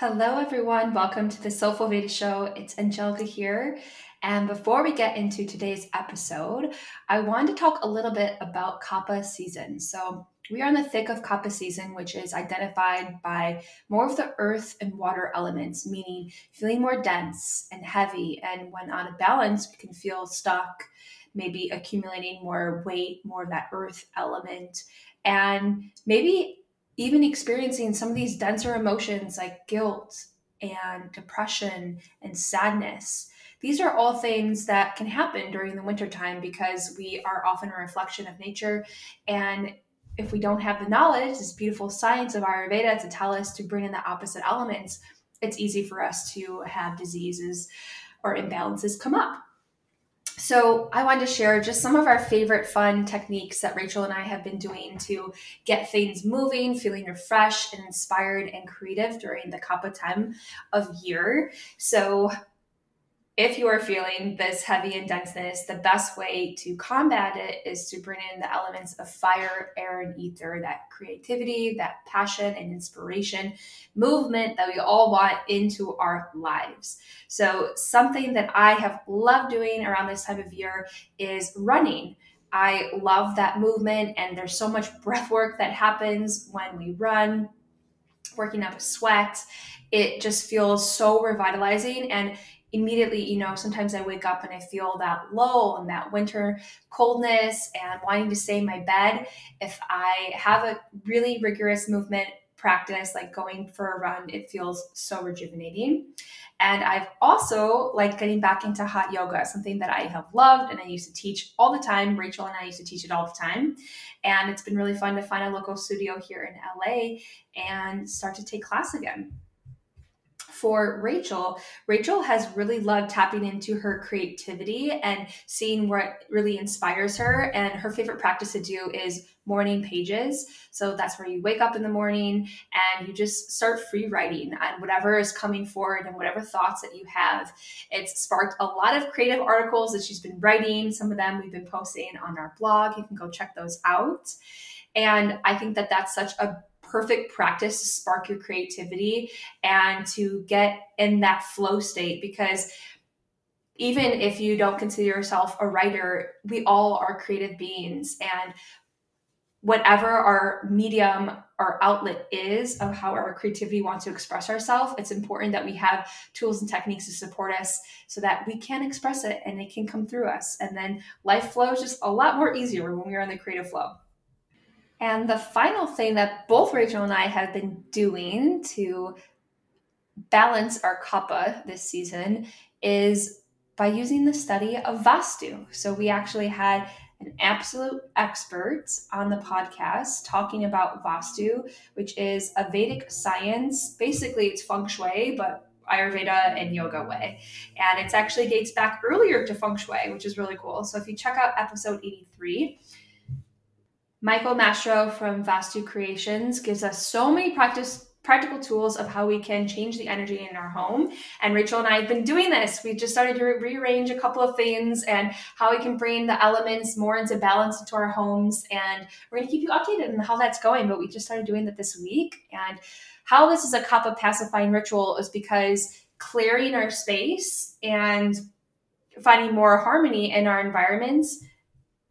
Hello, everyone. Welcome to the Soulful Veda Show. It's Angelica here. And before we get into today's episode, I wanted to talk a little bit about Kapha season. So, we are in the thick of Kapha season, which is identified by more of the earth and water elements, meaning feeling more dense and heavy. And when out of balance, we can feel stuck, maybe accumulating more weight, more of that earth element. And maybe even experiencing some of these denser emotions like guilt and depression and sadness. These are all things that can happen during the wintertime because we are often a reflection of nature. And if we don't have the knowledge, this beautiful science of Ayurveda to tell us to bring in the opposite elements, it's easy for us to have diseases or imbalances come up. So, I wanted to share just some of our favorite fun techniques that Rachel and I have been doing to get things moving, feeling refreshed and inspired and creative during the Kapha time of year. So, if you are feeling this heavy and denseness, the best way to combat it is to bring in the elements of fire, air, and ether that creativity, that passion and inspiration, movement that we all want into our lives. So, something that I have loved doing around this time of year is running. I love that movement, and there's so much breath work that happens when we run, working up a sweat. It just feels so revitalizing and immediately, you know, sometimes I wake up and I feel that low and that winter coldness and wanting to stay in my bed. If I have a really rigorous movement practice, like going for a run, it feels so rejuvenating. And I've also like getting back into hot yoga, something that I have loved and I used to teach all the time. Rachel and I used to teach it all the time. And it's been really fun to find a local studio here in LA and start to take class again for Rachel, Rachel has really loved tapping into her creativity and seeing what really inspires her. And her favorite practice to do is morning pages. So that's where you wake up in the morning and you just start free writing on whatever is coming forward and whatever thoughts that you have. It's sparked a lot of creative articles that she's been writing. Some of them we've been posting on our blog. You can go check those out. And I think that that's such a perfect practice to spark your creativity and to get in that flow state because even if you don't consider yourself a writer, we all are creative beings. And whatever our medium our outlet is of how our creativity wants to express ourselves, it's important that we have tools and techniques to support us so that we can express it and it can come through us. And then life flows just a lot more easier when we are in the creative flow. And the final thing that both Rachel and I have been doing to balance our kapha this season is by using the study of Vastu. So we actually had an absolute expert on the podcast talking about Vastu, which is a Vedic science. Basically, it's feng shui, but Ayurveda and yoga way. And it actually dates back earlier to feng shui, which is really cool. So if you check out episode 83, Michael Mastro from Vastu Creations gives us so many practice practical tools of how we can change the energy in our home. And Rachel and I have been doing this. We just started to re- rearrange a couple of things and how we can bring the elements more into balance into our homes. And we're going to keep you updated on how that's going. But we just started doing that this week. And how this is a kapha pacifying ritual is because clearing our space and finding more harmony in our environments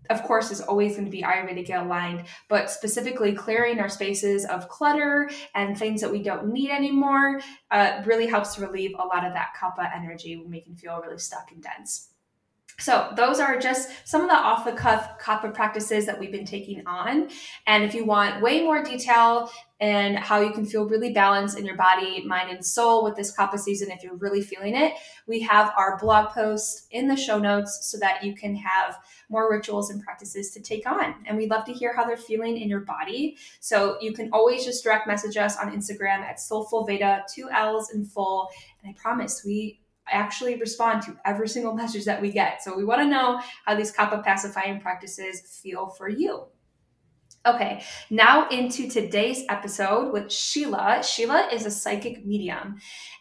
of course, is always going to be Ayurvedic aligned, but specifically clearing our spaces of clutter and things that we don't need anymore uh, really helps to relieve a lot of that kapha energy when we can feel really stuck and dense. So those are just some of the off the cuff kapha practices that we've been taking on. And if you want way more detail and how you can feel really balanced in your body, mind, and soul with this kapha season, if you're really feeling it, we have our blog post in the show notes so that you can have more rituals and practices to take on. And we'd love to hear how they're feeling in your body. So you can always just direct message us on Instagram at Soulful Veda, two L's in full. And I promise we actually respond to every single message that we get. So we want to know how these kapha pacifying practices feel for you. Okay, now into today's episode with Sheila. Sheila is a psychic medium.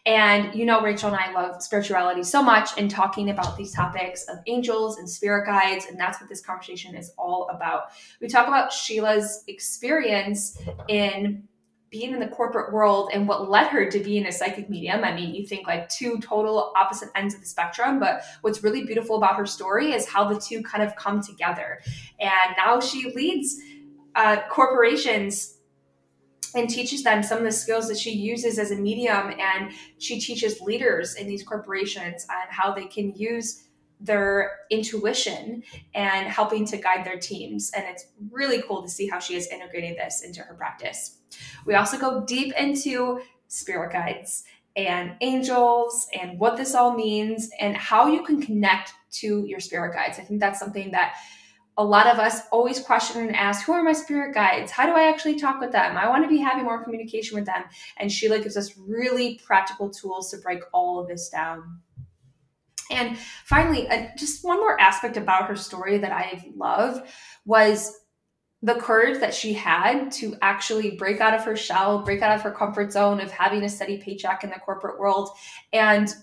And you know, Rachel and I love spirituality so much and talking about these topics of angels and spirit guides. And that's what this conversation is all about. We talk about Sheila's experience in being in the corporate world and what led her to being a psychic medium. I mean, you think like two total opposite ends of the spectrum, but what's really beautiful about her story is how the two kind of come together. And now she leads uh, corporations and teaches them some of the skills that she uses as a medium and she teaches leaders in these corporations on how they can use their intuition and helping to guide their teams and it's really cool to see how she has integrated this into her practice we also go deep into spirit guides and angels and what this all means and how you can connect to your spirit guides i think that's something that a lot of us always question and ask, who are my spirit guides? How do I actually talk with them? I want to be having more communication with them. And Sheila gives us really practical tools to break all of this down. And finally, uh, just one more aspect about her story that I love was the courage that she had to actually break out of her shell, break out of her comfort zone of having a steady paycheck in the corporate world, and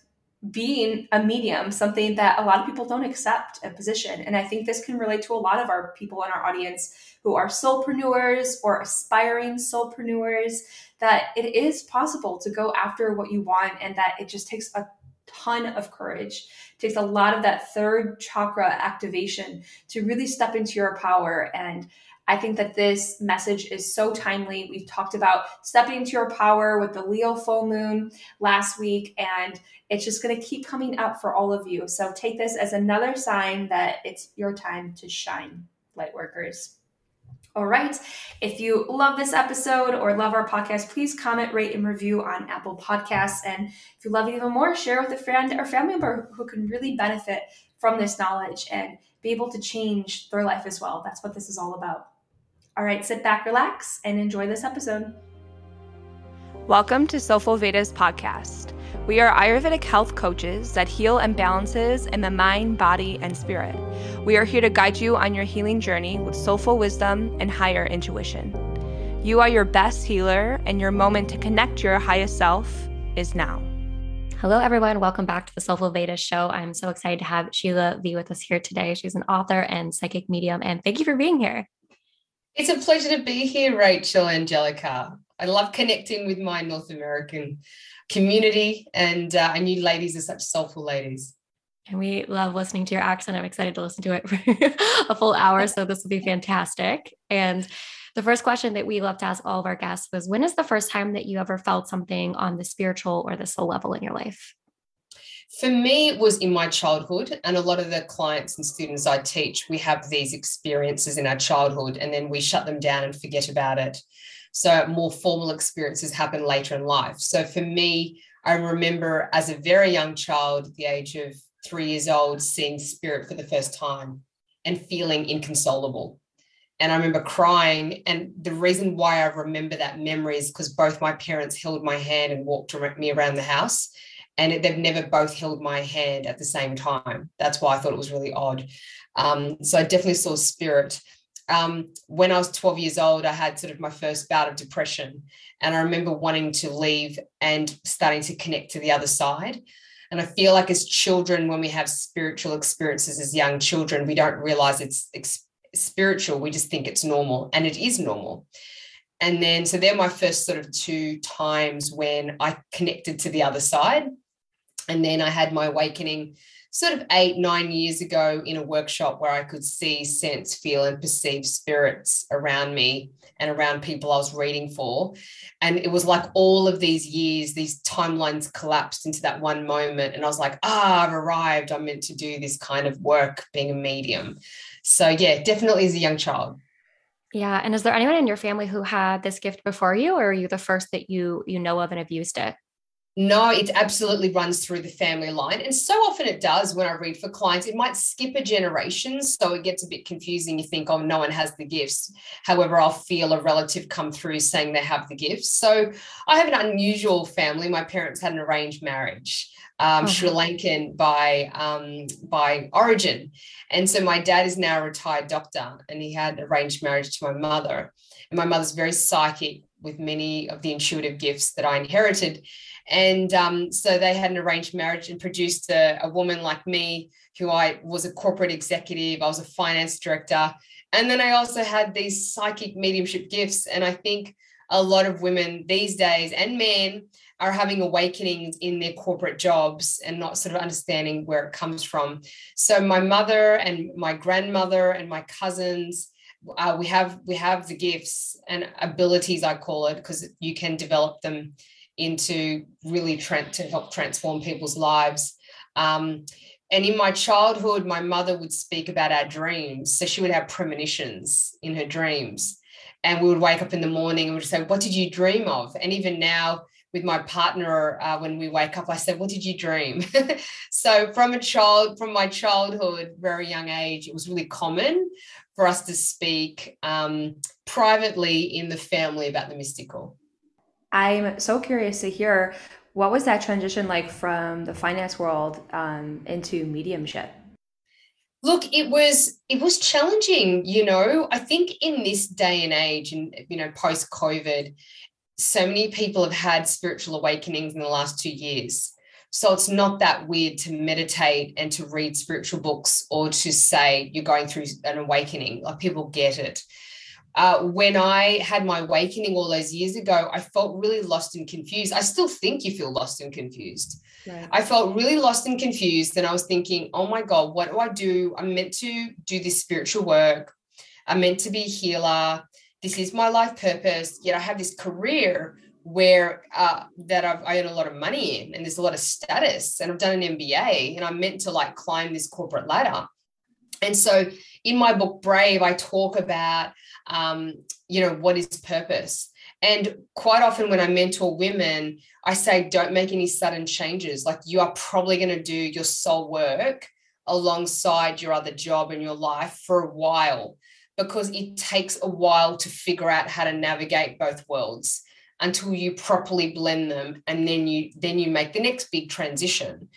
being a medium, something that a lot of people don't accept a position. And I think this can relate to a lot of our people in our audience who are soulpreneurs or aspiring soulpreneurs, that it is possible to go after what you want and that it just takes a ton of courage. It takes a lot of that third chakra activation to really step into your power and I think that this message is so timely. We've talked about stepping into your power with the Leo full moon last week, and it's just going to keep coming up for all of you. So take this as another sign that it's your time to shine, light workers. All right. If you love this episode or love our podcast, please comment, rate, and review on Apple Podcasts. And if you love it even more, share with a friend or family member who can really benefit from this knowledge and be able to change their life as well. That's what this is all about. All right, sit back, relax, and enjoy this episode. Welcome to Soulful Vedas podcast. We are Ayurvedic health coaches that heal imbalances in the mind, body, and spirit. We are here to guide you on your healing journey with soulful wisdom and higher intuition. You are your best healer, and your moment to connect to your highest self is now. Hello, everyone. Welcome back to the Soulful Vedas show. I'm so excited to have Sheila V with us here today. She's an author and psychic medium, and thank you for being here. It's a pleasure to be here, Rachel Angelica. I love connecting with my North American community, and uh, and you ladies are such soulful ladies. And we love listening to your accent. I'm excited to listen to it for a full hour. So this will be fantastic. And the first question that we love to ask all of our guests was when is the first time that you ever felt something on the spiritual or the soul level in your life? For me, it was in my childhood, and a lot of the clients and students I teach, we have these experiences in our childhood, and then we shut them down and forget about it. So, more formal experiences happen later in life. So, for me, I remember as a very young child, at the age of three years old, seeing spirit for the first time and feeling inconsolable. And I remember crying. And the reason why I remember that memory is because both my parents held my hand and walked me around the house and they've never both held my hand at the same time. That's why I thought it was really odd. Um, so I definitely saw spirit. Um, when I was 12 years old, I had sort of my first bout of depression. And I remember wanting to leave and starting to connect to the other side. And I feel like as children, when we have spiritual experiences as young children, we don't realize it's ex- spiritual. We just think it's normal, and it is normal. And then, so they're my first sort of two times when I connected to the other side. And then I had my awakening sort of eight, nine years ago in a workshop where I could see, sense, feel, and perceive spirits around me and around people I was reading for. And it was like all of these years, these timelines collapsed into that one moment. And I was like, ah, I've arrived. I'm meant to do this kind of work being a medium. So, yeah, definitely as a young child. Yeah. And is there anyone in your family who had this gift before you, or are you the first that you you know of and have used it? No, it absolutely runs through the family line. And so often it does when I read for clients. It might skip a generation. So it gets a bit confusing. You think, oh, no one has the gifts. However, I'll feel a relative come through saying they have the gifts. So I have an unusual family. My parents had an arranged marriage, um, oh. Sri Lankan by, um, by origin. And so my dad is now a retired doctor and he had arranged marriage to my mother. And my mother's very psychic with many of the intuitive gifts that I inherited. And um, so they had an arranged marriage and produced a, a woman like me, who I was a corporate executive, I was a finance director. And then I also had these psychic mediumship gifts. And I think a lot of women these days and men are having awakenings in their corporate jobs and not sort of understanding where it comes from. So my mother and my grandmother and my cousins, uh, we have we have the gifts and abilities I call it because you can develop them into really tra- to help transform people's lives. Um, and in my childhood, my mother would speak about our dreams. So she would have premonitions in her dreams. And we would wake up in the morning and we would say, What did you dream of? And even now, with my partner uh, when we wake up i said what did you dream so from a child from my childhood very young age it was really common for us to speak um, privately in the family about the mystical i'm so curious to hear what was that transition like from the finance world um, into mediumship look it was it was challenging you know i think in this day and age and you know post covid so many people have had spiritual awakenings in the last two years. So it's not that weird to meditate and to read spiritual books or to say you're going through an awakening. Like people get it. Uh, when I had my awakening all those years ago, I felt really lost and confused. I still think you feel lost and confused. Right. I felt really lost and confused. And I was thinking, oh my God, what do I do? I'm meant to do this spiritual work. I'm meant to be a healer this is my life purpose yet i have this career where uh, that I've, I earn a lot of money in and there's a lot of status and I've done an MBA and I'm meant to like climb this corporate ladder. And so in my book, Brave, I talk about, um, you know, what is purpose? And quite often when I mentor women, I say, don't make any sudden changes. Like you are probably going to do your soul work alongside your other job and your life for a while because it takes a while to figure out how to navigate both worlds until you properly blend them and then you then you make the next big transition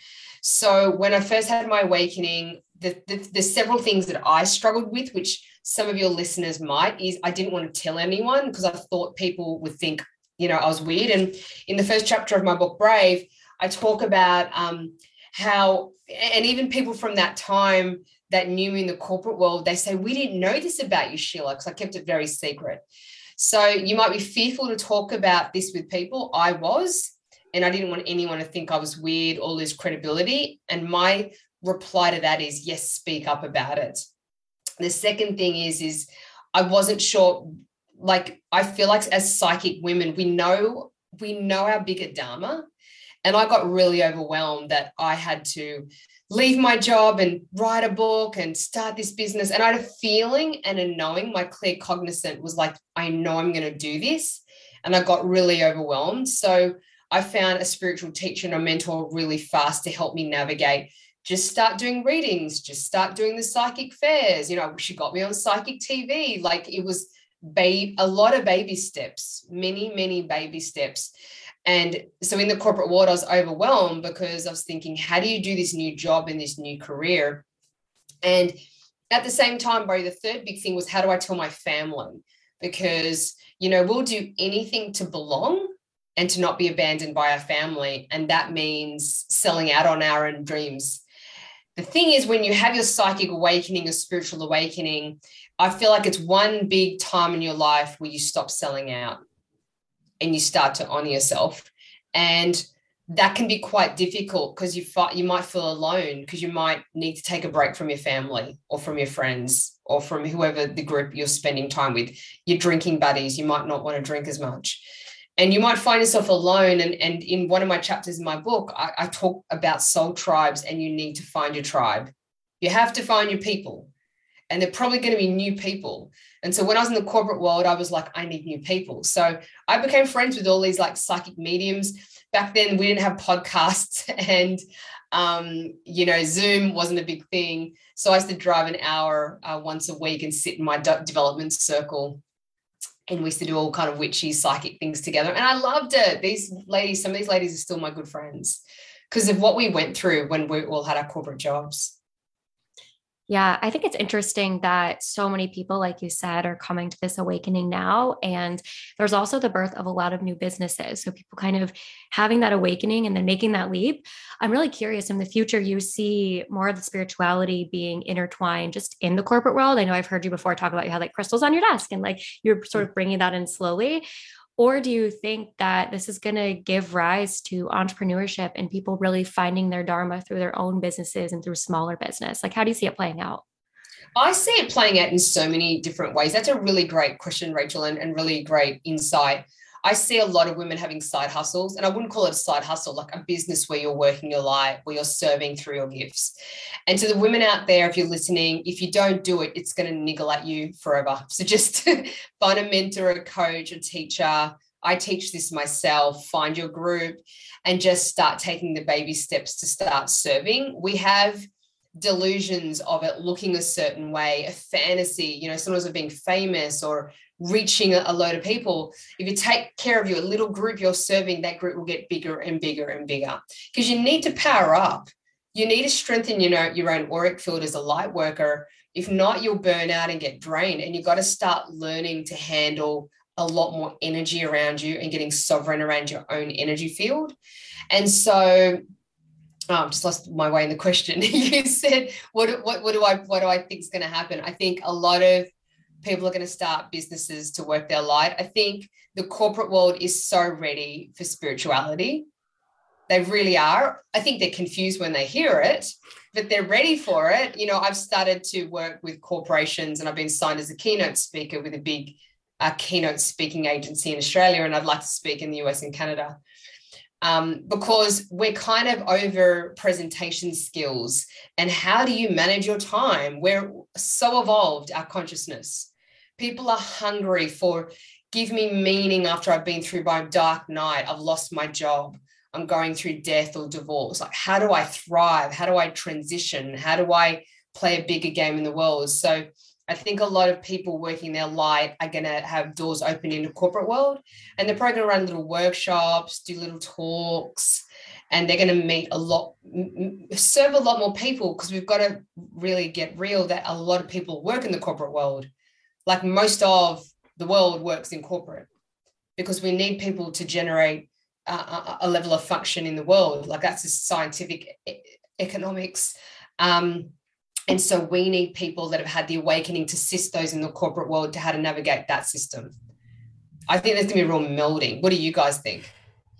so when i first had my awakening the, the, there's several things that i struggled with which some of your listeners might is i didn't want to tell anyone because i thought people would think you know i was weird and in the first chapter of my book brave i talk about um, how and even people from that time that knew me in the corporate world, they say, We didn't know this about you, Sheila, because I kept it very secret. So you might be fearful to talk about this with people. I was, and I didn't want anyone to think I was weird or lose credibility. And my reply to that is yes, speak up about it. The second thing is, is I wasn't sure, like I feel like as psychic women, we know we know our bigger dharma. And I got really overwhelmed that I had to leave my job and write a book and start this business. And I had a feeling and a knowing, my claircognizant was like, I know I'm going to do this. And I got really overwhelmed. So I found a spiritual teacher and a mentor really fast to help me navigate. Just start doing readings, just start doing the psychic fairs. You know, she got me on psychic TV. Like it was a lot of baby steps, many, many baby steps. And so in the corporate world, I was overwhelmed because I was thinking, how do you do this new job in this new career? And at the same time, Barry, the third big thing was how do I tell my family? Because, you know, we'll do anything to belong and to not be abandoned by our family. And that means selling out on our own dreams. The thing is, when you have your psychic awakening, a spiritual awakening, I feel like it's one big time in your life where you stop selling out and you start to honor yourself. And that can be quite difficult because you fight, you might feel alone because you might need to take a break from your family or from your friends or from whoever the group you're spending time with. Your drinking buddies, you might not want to drink as much. And you might find yourself alone. And, and in one of my chapters in my book, I, I talk about soul tribes, and you need to find your tribe. You have to find your people and they're probably going to be new people. And so when I was in the corporate world, I was like, I need new people. So I became friends with all these like psychic mediums. Back then, we didn't have podcasts and, um, you know, Zoom wasn't a big thing. So I used to drive an hour uh, once a week and sit in my de- development circle. And we used to do all kind of witchy psychic things together. And I loved it. These ladies, some of these ladies are still my good friends because of what we went through when we all had our corporate jobs. Yeah, I think it's interesting that so many people, like you said, are coming to this awakening now. And there's also the birth of a lot of new businesses. So people kind of having that awakening and then making that leap. I'm really curious in the future, you see more of the spirituality being intertwined just in the corporate world. I know I've heard you before talk about you had like crystals on your desk and like you're sort mm. of bringing that in slowly Or do you think that this is going to give rise to entrepreneurship and people really finding their dharma through their own businesses and through smaller business? Like, how do you see it playing out? I see it playing out in so many different ways. That's a really great question, Rachel, and, and really great insight. I see a lot of women having side hustles, and I wouldn't call it a side hustle, like a business where you're working your life, where you're serving through your gifts. And to the women out there, if you're listening, if you don't do it, it's going to niggle at you forever. So just find a mentor, a coach, a teacher. I teach this myself. Find your group and just start taking the baby steps to start serving. We have delusions of it looking a certain way, a fantasy, you know, sometimes of being famous or reaching a load of people. If you take care of your little group you're serving, that group will get bigger and bigger and bigger because you need to power up. You need to strengthen you know, your own auric field as a light worker. If not, you'll burn out and get drained. And you've got to start learning to handle a lot more energy around you and getting sovereign around your own energy field. And so oh, just lost my way in the question. you said, what, what, what do I what do I think is going to happen? I think a lot of people are going to start businesses to work their light. I think the corporate world is so ready for spirituality. They really are. I think they're confused when they hear it, but they're ready for it. You know, I've started to work with corporations and I've been signed as a keynote speaker with a big uh, keynote speaking agency in Australia, and I'd like to speak in the US and Canada. Um, because we're kind of over presentation skills and how do you manage your time? We're so evolved, our consciousness people are hungry for give me meaning after I've been through my dark night. I've lost my job. I'm going through death or divorce. Like, how do I thrive? How do I transition? How do I play a bigger game in the world? So, I think a lot of people working their light are going to have doors open in the corporate world, and they're probably going to run little workshops, do little talks, and they're going to meet a lot, serve a lot more people because we've got to really get real that a lot of people work in the corporate world like most of the world works in corporate because we need people to generate a, a level of function in the world. Like that's a scientific economics. Um, and so we need people that have had the awakening to assist those in the corporate world to how to navigate that system. I think there's to be a real melding. What do you guys think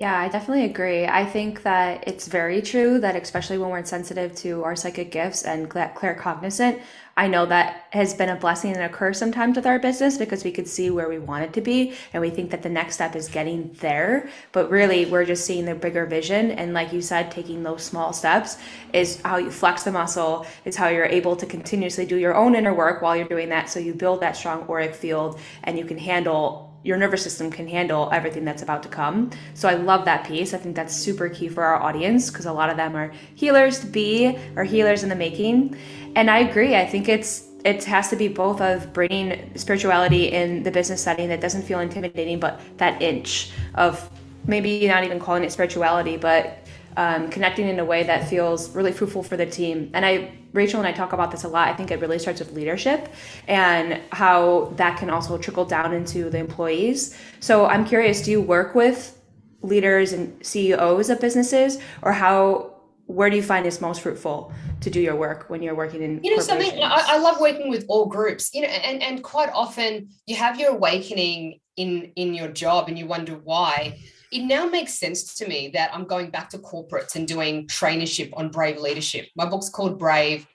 yeah, I definitely agree. I think that it's very true that, especially when we're sensitive to our psychic gifts and claircognizant, I know that has been a blessing and a curse sometimes with our business because we could see where we want it to be and we think that the next step is getting there. But really, we're just seeing the bigger vision. And like you said, taking those small steps is how you flex the muscle, it's how you're able to continuously do your own inner work while you're doing that. So you build that strong auric field and you can handle your nervous system can handle everything that's about to come. So I love that piece. I think that's super key for our audience because a lot of them are healers to be or healers in the making. And I agree. I think it's it has to be both of bringing spirituality in the business setting that doesn't feel intimidating, but that inch of maybe not even calling it spirituality, but um, connecting in a way that feels really fruitful for the team. And I, Rachel and I talk about this a lot. I think it really starts with leadership and how that can also trickle down into the employees. So I'm curious, do you work with leaders and CEOs of businesses or how where do you find it's most fruitful to do your work when you're working in you know something I, I, love working with all groups you know and and quite often you have your awakening in in your job and you wonder why it now makes sense to me that I'm going back to corporates and doing traineeship on brave leadership. My book's called Brave.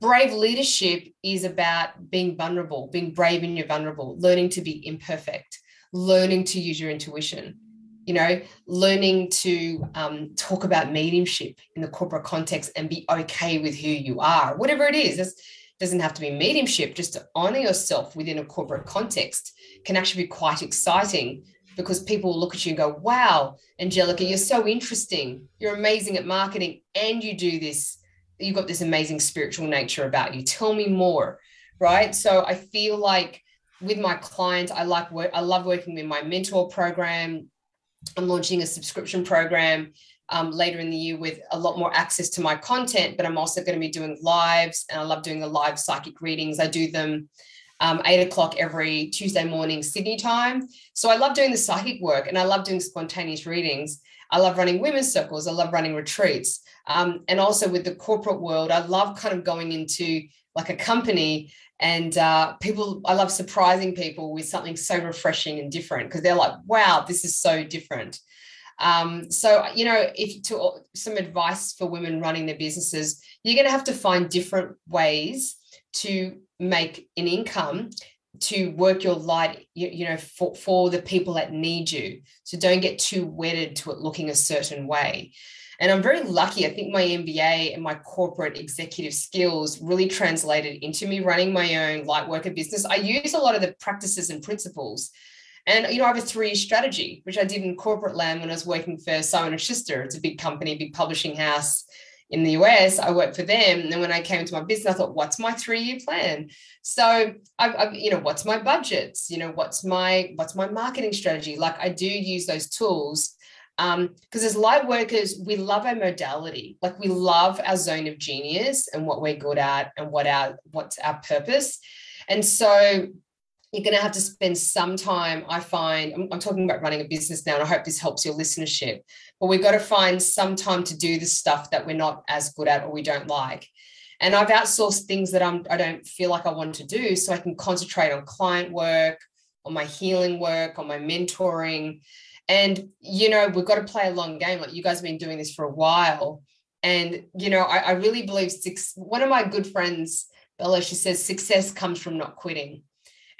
Brave leadership is about being vulnerable, being brave and you're vulnerable, learning to be imperfect, learning to use your intuition, you know, learning to um, talk about mediumship in the corporate context and be okay with who you are, whatever it is. It doesn't have to be mediumship, just to honor yourself within a corporate context can actually be quite exciting because people will look at you and go, wow, Angelica, you're so interesting. You're amazing at marketing and you do this. You've got this amazing spiritual nature about you. Tell me more. Right. So I feel like with my clients, I like work, I love working with my mentor program. I'm launching a subscription program um, later in the year with a lot more access to my content, but I'm also going to be doing lives and I love doing the live psychic readings. I do them um, eight o'clock every Tuesday morning, Sydney time. So I love doing the psychic work and I love doing spontaneous readings. I love running women's circles. I love running retreats. Um, and also with the corporate world, I love kind of going into like a company And uh, people, I love surprising people with something so refreshing and different because they're like, wow, this is so different. Um, so, you know, if to some advice for women running their businesses, you're going to have to find different ways to make an income to work your light you, you, know for, for the people that need you. So don't get too wedded to it looking a certain way. And i'm very lucky. I think my mba and my corporate executive skills really translated into me running my own light worker business. I use a lot of the practices and principles. And you know, I have a three-year strategy, which I did in corporate land when I was working for Simon and Schuster. It's a big company, big publishing house in the US. I worked for them, and then when I came to my business, I thought, "What's my three-year plan?" So, I've, I've, you know, what's my budgets? You know, what's my what's my marketing strategy? Like, I do use those tools because um, as light workers, we love our modality. Like, we love our zone of genius and what we're good at, and what our what's our purpose. And so you're going to have to spend some time i find I'm, I'm, talking about running a business now and i hope this helps your listenership but we've got to find some time to do the stuff that we're not as good at or we don't like. And i've outsourced things that I'm, i don't feel like i want to do so i can concentrate on client work on my healing work on my mentoring. And you know we've got to play a long game like you guys have been doing this for a while. And you know i, I really believe six one of my good friends bella she says success comes from not quitting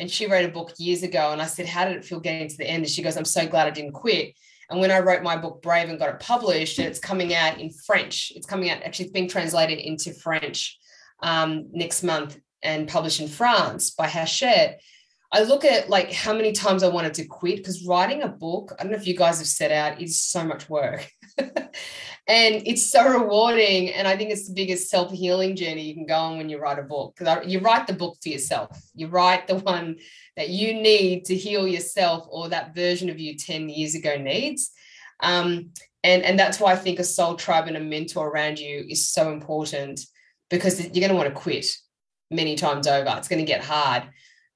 and she wrote a book years ago. And I said, How did it feel getting to the end? And she goes, I'm so glad I didn't quit. And when I wrote my book Brave and got it published, and it's coming out in French, it's coming out, actually, it's being translated into French um, next month and published in France by Hachette. I look at like how many times I wanted to quit because writing a book, I don't know if you guys have set out, is so much work. and it's so rewarding and i think it's the biggest self-healing journey you can go on when you write a book because you write the book for yourself. You write the one that you need to heal yourself or that version of you 10 years ago needs. Um, and and that's why i think a soul tribe and a mentor around you is so important because you're going to want to quit many times over. It's going to get hard.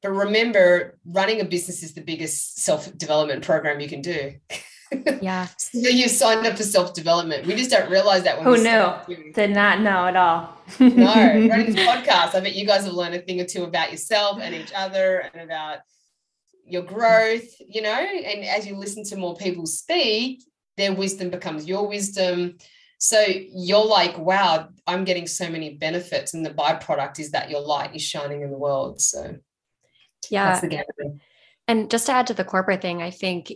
But remember running a business is the biggest self-development program you can do Yeah. so you signed up for self development. We just don't realize that when oh, no. Did not know at all. no, running this podcast, I bet you guys have learned a thing or two about yourself and each other and about your growth, you know. And as you listen to more people speak, their wisdom becomes your wisdom. So you're like, wow, I'm getting so many benefits. And the byproduct is that your light is shining in the world. So, yeah. And just to add to the corporate thing, I think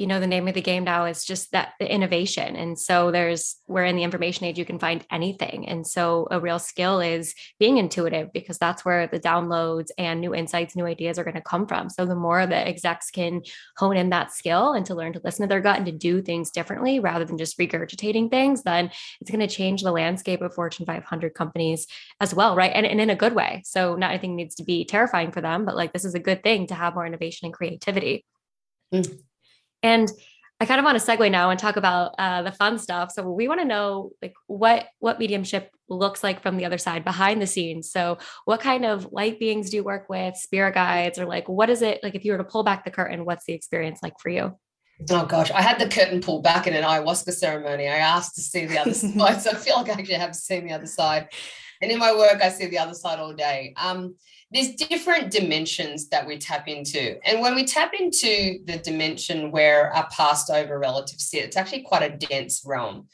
you know the name of the game now is just that the innovation. And so there's we're in the information age you can find anything. And so a real skill is being intuitive because that's where the downloads and new insights new ideas are going to come from. So the more the execs can hone in that skill and to learn to listen to their gut and to do things differently rather than just regurgitating things then it's going to change the landscape of fortune 500 companies as well right? And, and in a good way. So not anything needs to be terrifying for them but like this is a good thing to have more innovation and creativity. Mm. And I kind of want to segue now and talk about uh, the fun stuff. So we want to know like what what mediumship looks like from the other side, behind the scenes. So what kind of light beings do you work with, spirit guides, or like what is it like? If you were to pull back the curtain, what's the experience like for you? Oh gosh, I had the curtain pulled back in an ayahuasca ceremony. I asked to see the other side, so I feel like I actually have seen the other side. And in my work, I see the other side all day. Um, there's different dimensions that we tap into. And when we tap into the dimension where our past over relatives sit, it's actually quite a dense realm.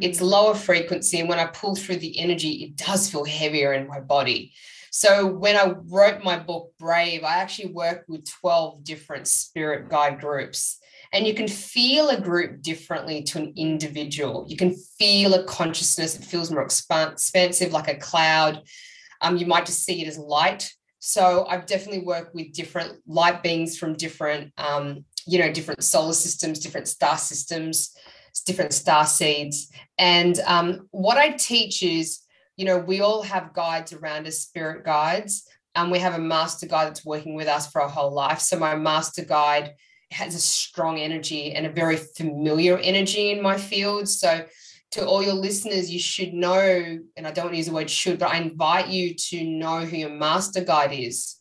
It's mm. lower frequency. And when I pull through the energy, it does feel heavier in my body. So when I wrote my book, Brave, I actually worked with 12 different spirit guide groups. And you can feel a group differently to an individual. You can feel a consciousness. It feels more expansive, like a cloud. Um, you might just see it as light so I've definitely worked with different light beings from different, um, you know, different solar systems, different star systems, different star seeds. And um, what I teach is, you know, we all have guides around us, spirit guides. And we have a master guide that's working with us for our whole life. So my master guide has a strong energy and a very familiar energy in my field. So to all your listeners, you should know, and I don't want to use the word should, but I invite you to know who your master guide is.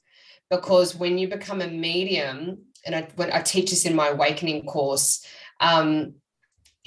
Because when you become a medium, and I, when I teach this in my awakening course, um,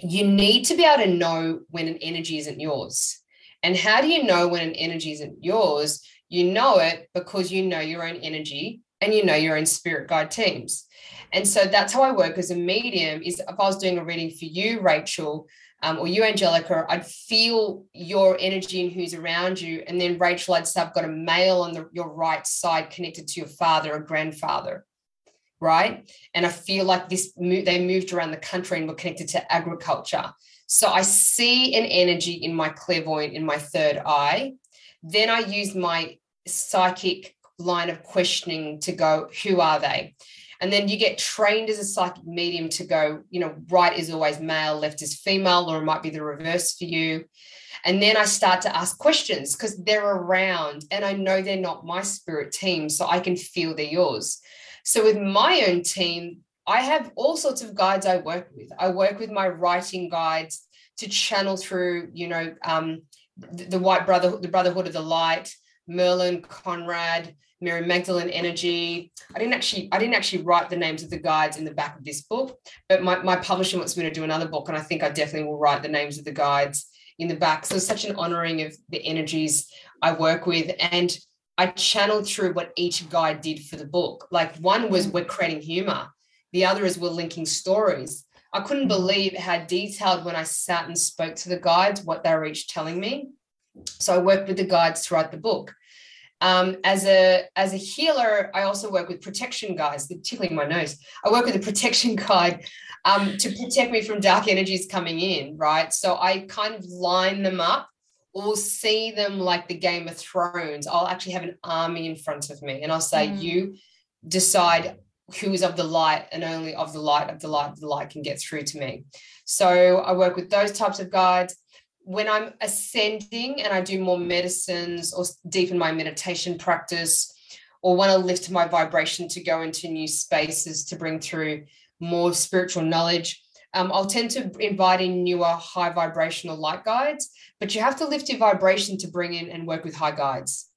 you need to be able to know when an energy isn't yours. And how do you know when an energy isn't yours? You know it because you know your own energy and you know your own spirit guide teams. And so that's how I work as a medium is if I was doing a reading for you, Rachel, um, or you, Angelica, I'd feel your energy and who's around you. And then Rachel, I'd say I've got a male on the, your right side connected to your father or grandfather, right? And I feel like this they moved around the country and were connected to agriculture. So I see an energy in my clairvoyant, in my third eye. Then I use my psychic line of questioning to go, who are they? And then you get trained as a psychic medium to go, you know, right is always male, left is female, or it might be the reverse for you. And then I start to ask questions because they're around and I know they're not my spirit team, so I can feel they're yours. So with my own team, I have all sorts of guides I work with. I work with my writing guides to channel through, you know, um, the, the White Brother, the Brotherhood of the Light, Merlin, Conrad, Mary Magdalene Energy. I didn't actually I didn't actually write the names of the guides in the back of this book, but my, my publisher wants me to do another book, and I think I definitely will write the names of the guides in the back. So it's such an honoring of the energies I work with. And I channeled through what each guide did for the book. Like one was we're creating humor, the other is we're linking stories. I couldn't mm. believe how detailed when I sat and spoke to the guides, what they were each telling me. So I worked with the guides to write the book. Um, as a as a healer, I also work with protection guides. They're tickling my nose. I work with a protection guide um, to protect me from dark energies coming in. Right, so I kind of line them up or see them like the Game of Thrones. I'll actually have an army in front of me, and I'll say, mm. "You decide who is of the light, and only of the light of the light of the light can get through to me." So I work with those types of guides when I'm ascending and I do more medicines or deepen my meditation practice, or want to lift my vibration to go into new spaces to bring through more spiritual knowledge, um, I'll tend to invite in newer high vibrational light guides, but you have to lift your vibration to bring in and work with high guides.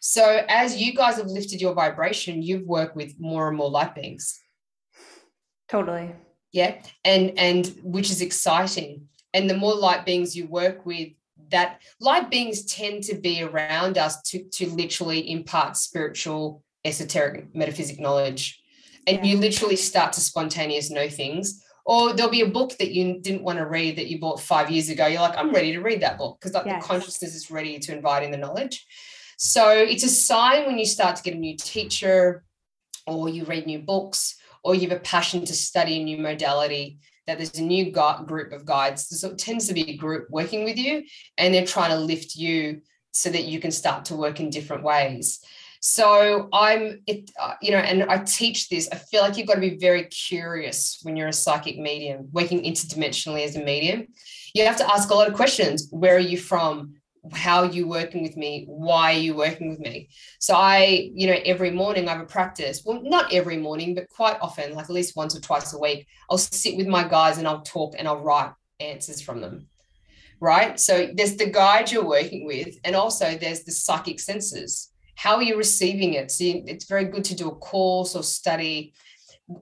So as you guys have lifted your vibration, you've worked with more and more light beings. Totally. Yeah. And and which is exciting and the more light beings you work with that light beings tend to be around us to, to literally impart spiritual esoteric metaphysic knowledge and yeah. you literally start to spontaneous know things or there'll be a book that you didn't want to read that you bought five years ago you're like i'm ready to read that book because like yes. the consciousness is ready to invite in the knowledge so it's a sign when you start to get a new teacher or you read new books or you have a passion to study a new modality that there's a new group of guides. So it tends to be a group working with you, and they're trying to lift you so that you can start to work in different ways. So I'm, it, uh, you know, and I teach this. I feel like you've got to be very curious when you're a psychic medium, working interdimensionally as a medium. You have to ask a lot of questions. Where are you from? How are you working with me why are you working with me. So i you know every morning i have a practice. Well not every morning but quite often like at least once or twice a week i'll sit with my guys and i'll talk and i'll write answers from them right? So there's the guide you're working with and also there's the psychic senses. How are you receiving it? So it's very good to do a course or study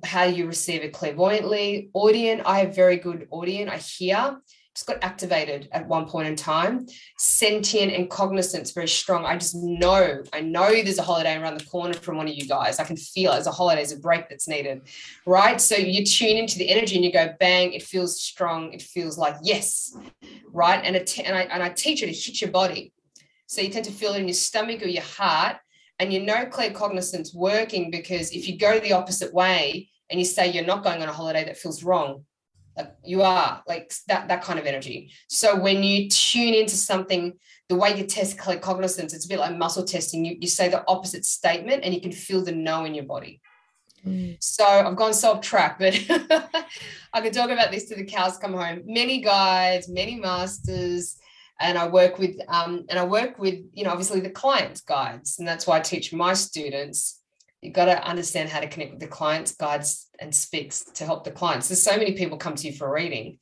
how you receive it clairvoyantly. Audience i have very good audience i hear just got activated at one point in time. Sentient and cognizance very strong. I just know, I know there's a holiday around the corner from one of you guys. I can feel it. There's a holiday, there's a break that's needed, right? So you tune into the energy and you go, bang, it feels strong. It feels like yes, right? And, it, and, I, and I teach you to hit your body. So you tend to feel it in your stomach or your heart. And you know claircognizance working because if you go the opposite way and you say you're not going on a holiday, that feels wrong like you are like that that kind of energy. So when you tune into something the way you test cognizance it's a bit like muscle testing. You, you say the opposite statement and you can feel the no in your body. Mm. so i've gone self track but i could talk about this to the cows come home. Many guides many masters and i work with um, and i work with you know obviously the clients guides and that's why i teach my students. You've got to understand how to connect with the clients, guides, and speaks to help the clients. There's so many people come to you for a reading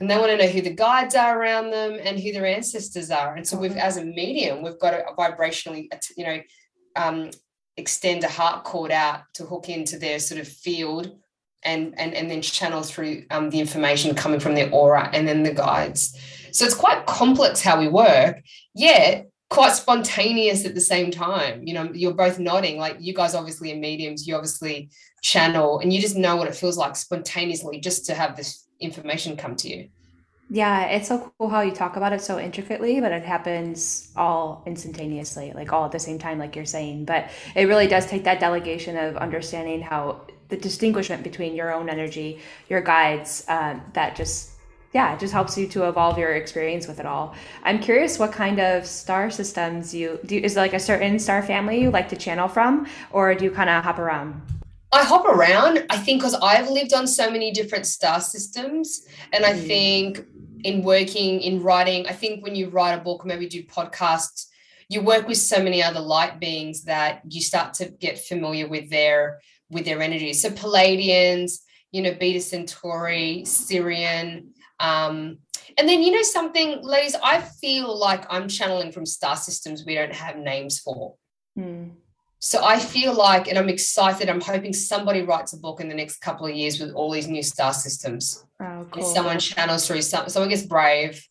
and they want to know who the guides are around them and who their ancestors are. And so we've, mm-hmm. as a medium, we've got to vibrationally, you know, um, extend a heart cord out to hook into their sort of field and and and then channel through um, the information coming from their aura and then the guides. So it's quite complex how we work, yet quite spontaneous at the same time. You know, you're both nodding, like you guys obviously are mediums, you obviously channel, and you just know what it feels like spontaneously just to have this information come to you. Yeah, it's so cool how you talk about it so intricately, but it happens all instantaneously, like all at the same time, like you're saying. But it really does take that delegation of understanding how the distinguishment between your own energy, your guides, uh, that just yeah, it just helps you to evolve your experience with it all. I'm curious what kind of star systems you do. Is like a certain star family you like to channel from, or do you kind of hop around? I hop around. I think because I've lived on so many different star systems, and I mm. think in working in writing, I think when you write a book, maybe do podcasts, you work with so many other light beings that you start to get familiar with their with their energy. So Pleiadians, you know, Beta Centauri, Sirian, um, and then, you know, something, ladies, I feel like I'm channeling from star systems we don't have names for. Mm. So I feel like, and I'm excited, I'm hoping somebody writes a book in the next couple of years with all these new star systems. Oh, cool. And someone channels through, some, someone gets brave,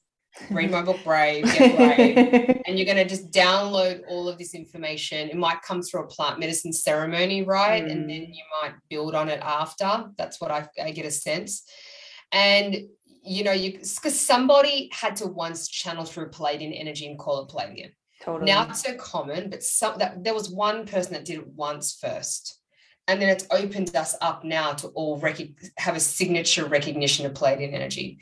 read my book brave get brave and you're going to just download all of this information it might come through a plant medicine ceremony right mm. and then you might build on it after that's what I, I get a sense and you know, you because somebody had to once channel through Pleiadian energy and call it Pleiadian. Totally. Now it's so common, but some that there was one person that did it once first. And then it's opened us up now to all rec- have a signature recognition of Pleiadian energy.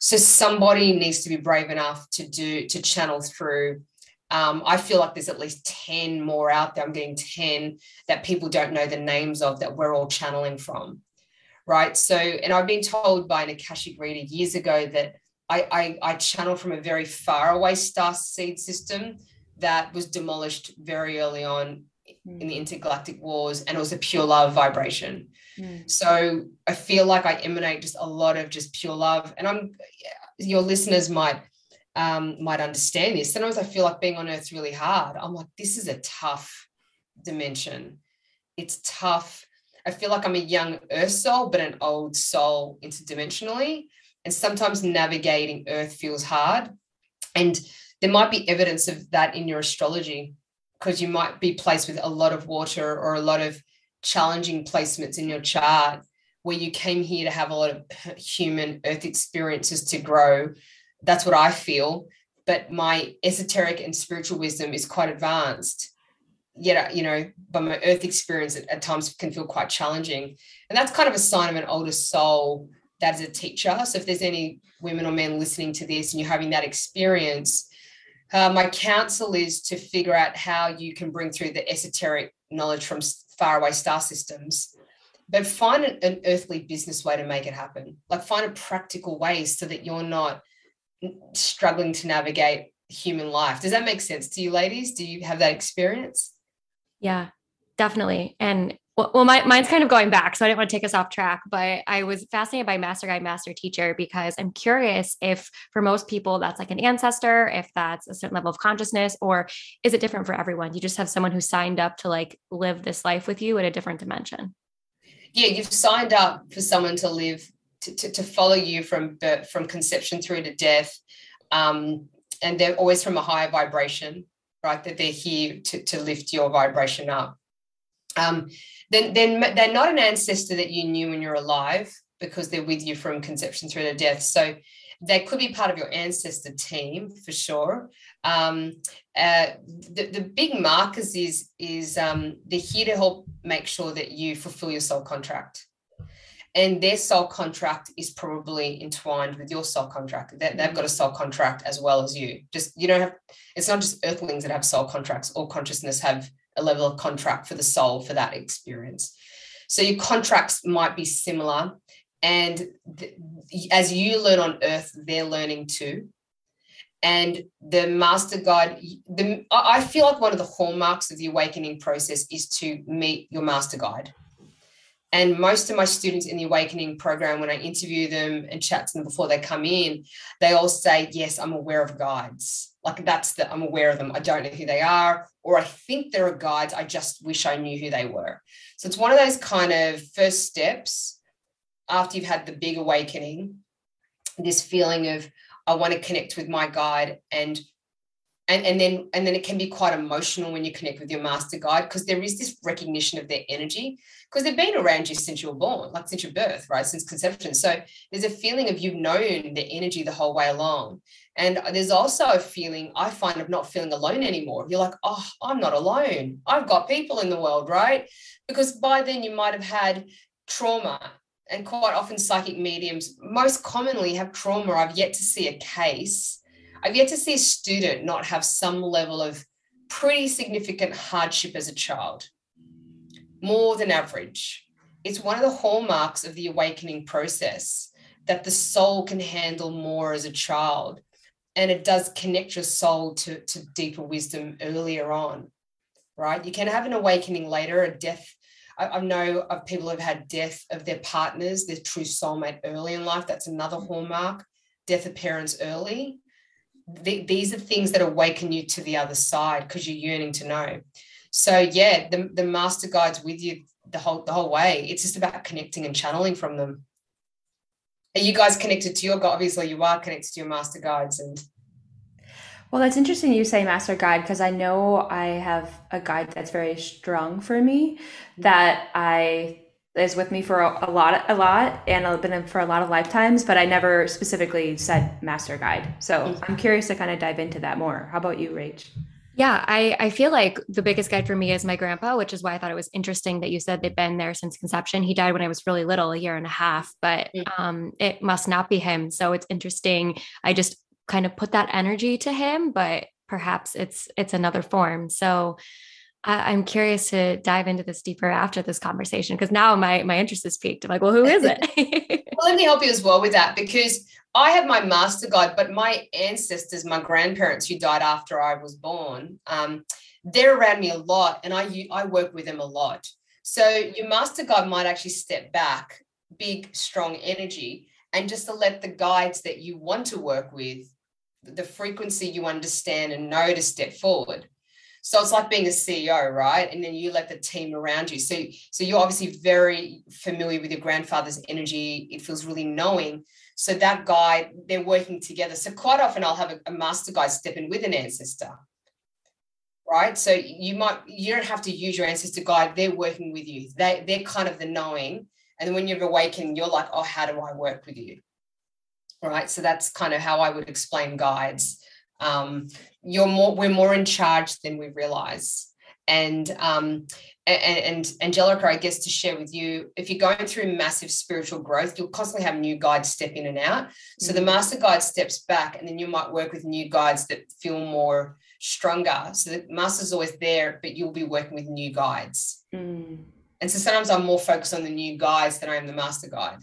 So somebody needs to be brave enough to do to channel through. Um, I feel like there's at least 10 more out there. I'm getting 10 that people don't know the names of that we're all channeling from right? So, and I've been told by an Akashic reader years ago that I, I, I channel from a very far away star seed system that was demolished very early on mm. in the intergalactic wars, and it was a pure love vibration. Mm. So I feel like I emanate just a lot of just pure love, and I'm your listeners might um, might understand this. Sometimes I feel like being on Earth really hard. I'm like, this is a tough dimension. It's tough I feel like I'm a young earth soul, but an old soul interdimensionally. And sometimes navigating earth feels hard. And there might be evidence of that in your astrology because you might be placed with a lot of water or a lot of challenging placements in your chart where you came here to have a lot of human earth experiences to grow. That's what I feel. But my esoteric and spiritual wisdom is quite advanced yet you know by my earth experience at, at, times can feel quite challenging. And that's kind of a sign of an older soul that is a teacher. So if there's any women or men listening to this and you're having that experience uh, my counsel is to figure out how you can bring through the esoteric knowledge from faraway star systems but find an, an earthly business way to make it happen. Like find a practical way so that you're not struggling to navigate human life. Does that make sense to you ladies? Do you have that experience yeah, definitely. And well, my, mine's kind of going back, so I didn't want to take us off track, but I was fascinated by Master Guide, Master Teacher because I'm curious if for most people that's like an ancestor, if that's a certain level of consciousness, or is it different for everyone? You just have someone who signed up to like live this life with you in a different dimension. Yeah, you've signed up for someone to live to, to, to follow you from birth, from conception through to death. Um, and they're always from a higher vibration right? That they're here to, to lift your vibration up. Um, then, then they're not an ancestor that you knew when you're alive because they're with you from conception through to death. So they could be part of your ancestor team for sure. Um, uh, the, the big markers is is um, they're here to help make sure that you fulfill your soul contract and their soul contract is probably entwined with your soul contract. They, they've got a soul contract as well as you. Just you don't have. It's not just earthlings that have soul contracts. All consciousness have a level of contract for the soul for that experience. So your contracts might be similar, and th- as you learn on Earth, they're learning too. And the master guide, the I feel like one of the hallmarks of the awakening process is to meet your master guide and most of my students in the awakening program, when I interview them and chat to them before they come in, they all say, Yes, I'm aware of guides. Like that's the, I'm aware of them. I don't know who they are, or I think there are guides. I just wish I knew who they were. So it's one of those kind of first steps after you've had the big awakening, this feeling of I want to connect with my guide and and, and then and then it can be quite emotional when you connect with your master guide because there is this recognition of their energy because they've been around you since you were born like since your birth right? Since conception. So there's a feeling of you've known the energy the whole way along. And there's also a feeling i find of not feeling alone anymore. You're like oh i'm not alone. I've got people in the world right? Because by then you might have had trauma and quite often psychic mediums most commonly have trauma. I've yet to see a case I've yet to see a student not have some level of pretty significant hardship as a child, more than average. It's one of the hallmarks of the awakening process that the soul can handle more as a child. And it does connect your soul to, to deeper wisdom earlier on, right? You can have an awakening later, a death. I, I know of people who've had death of their partners, their true soulmate early in life. That's another hallmark. Death of parents early th- these are things that awaken you to the other side because you're yearning to know. So yeah, the, the master guides with you the whole the whole way. It's just about connecting and channeling from them. Are you guys connected to your God? Obviously, you are connected to your master guides and well, that's interesting you say master guide because I know I have a guide that's very strong for me that I is with me for a, a lot, a lot, and I've been in for a lot of lifetimes. But I never specifically said master guide. So mm-hmm. I'm curious to kind of dive into that more. How about you, Rach? Yeah, I, I feel like the biggest guide for me is my grandpa, which is why I thought it was interesting that you said they've been there since conception. He died when I was really little, a year and a half, but mm. um, it must not be him. So it's interesting. I just kind of put that energy to him, but perhaps it's it's another form. So I, am curious to dive into this deeper after this conversation because now my my interest is piqued. I'm like, well, who is it? well, let me help you as well with that because I have my master guide, but my ancestors, my grandparents who died after I was born, um, they're around me a lot, and I I work with them a lot. So your master guide might actually step back, big strong energy, and just to let the guides that you want to work with, the frequency you understand and know to step forward. So it's like being a CEO, right? And then you let the team around you. So, so you're obviously very familiar with your grandfather's energy. It feels really knowing. So that guy, they're working together. So quite often I'll have a, a master guide step in with an ancestor. Right. So you might you don't have to use your ancestor guide. They're working with you. They they're kind of the knowing. And when you've awakened, you're like, oh, how do I work with you? Right. So that's kind of how I would explain guides um, you're more we're more in charge than we realize and um, and, and Angelica, I guess to share with you, if you're going through massive spiritual growth, you'll constantly have new guides step in and out. So mm-hmm. the master guide steps back, and then you might work with new guides that feel more stronger. So the master's always there, but you'll be working with new guides. Mm. And so sometimes I'm more focused on the new guides than I am the master guide.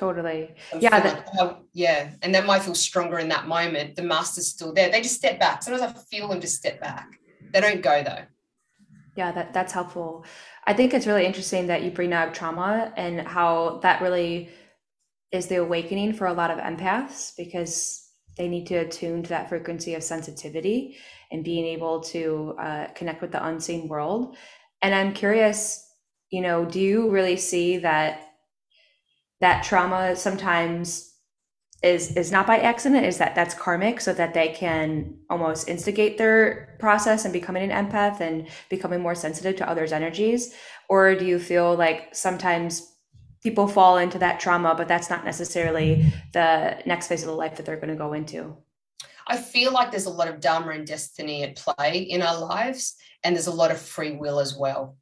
Totally. yeah. That, yeah. And that might feel stronger in that moment. The master's still there. They just step back. Sometimes I feel them just step back. They don't go though. Yeah, that, that's helpful. I think it's really interesting that you bring up trauma and how that really is the awakening for a lot of empaths because they need to attune to that frequency of sensitivity and being able to uh, connect with the unseen world. And I'm curious, you know, do you really see that that trauma sometimes is is not by accident is that that's karmic so that they can almost instigate their process and becoming an empath and becoming more sensitive to others energies? Or do you feel like sometimes people fall into that trauma but that's not necessarily the next phase of the life that they're going to go into? I feel like there's a lot of dharma and destiny at play in our lives and there's a lot of free will as well.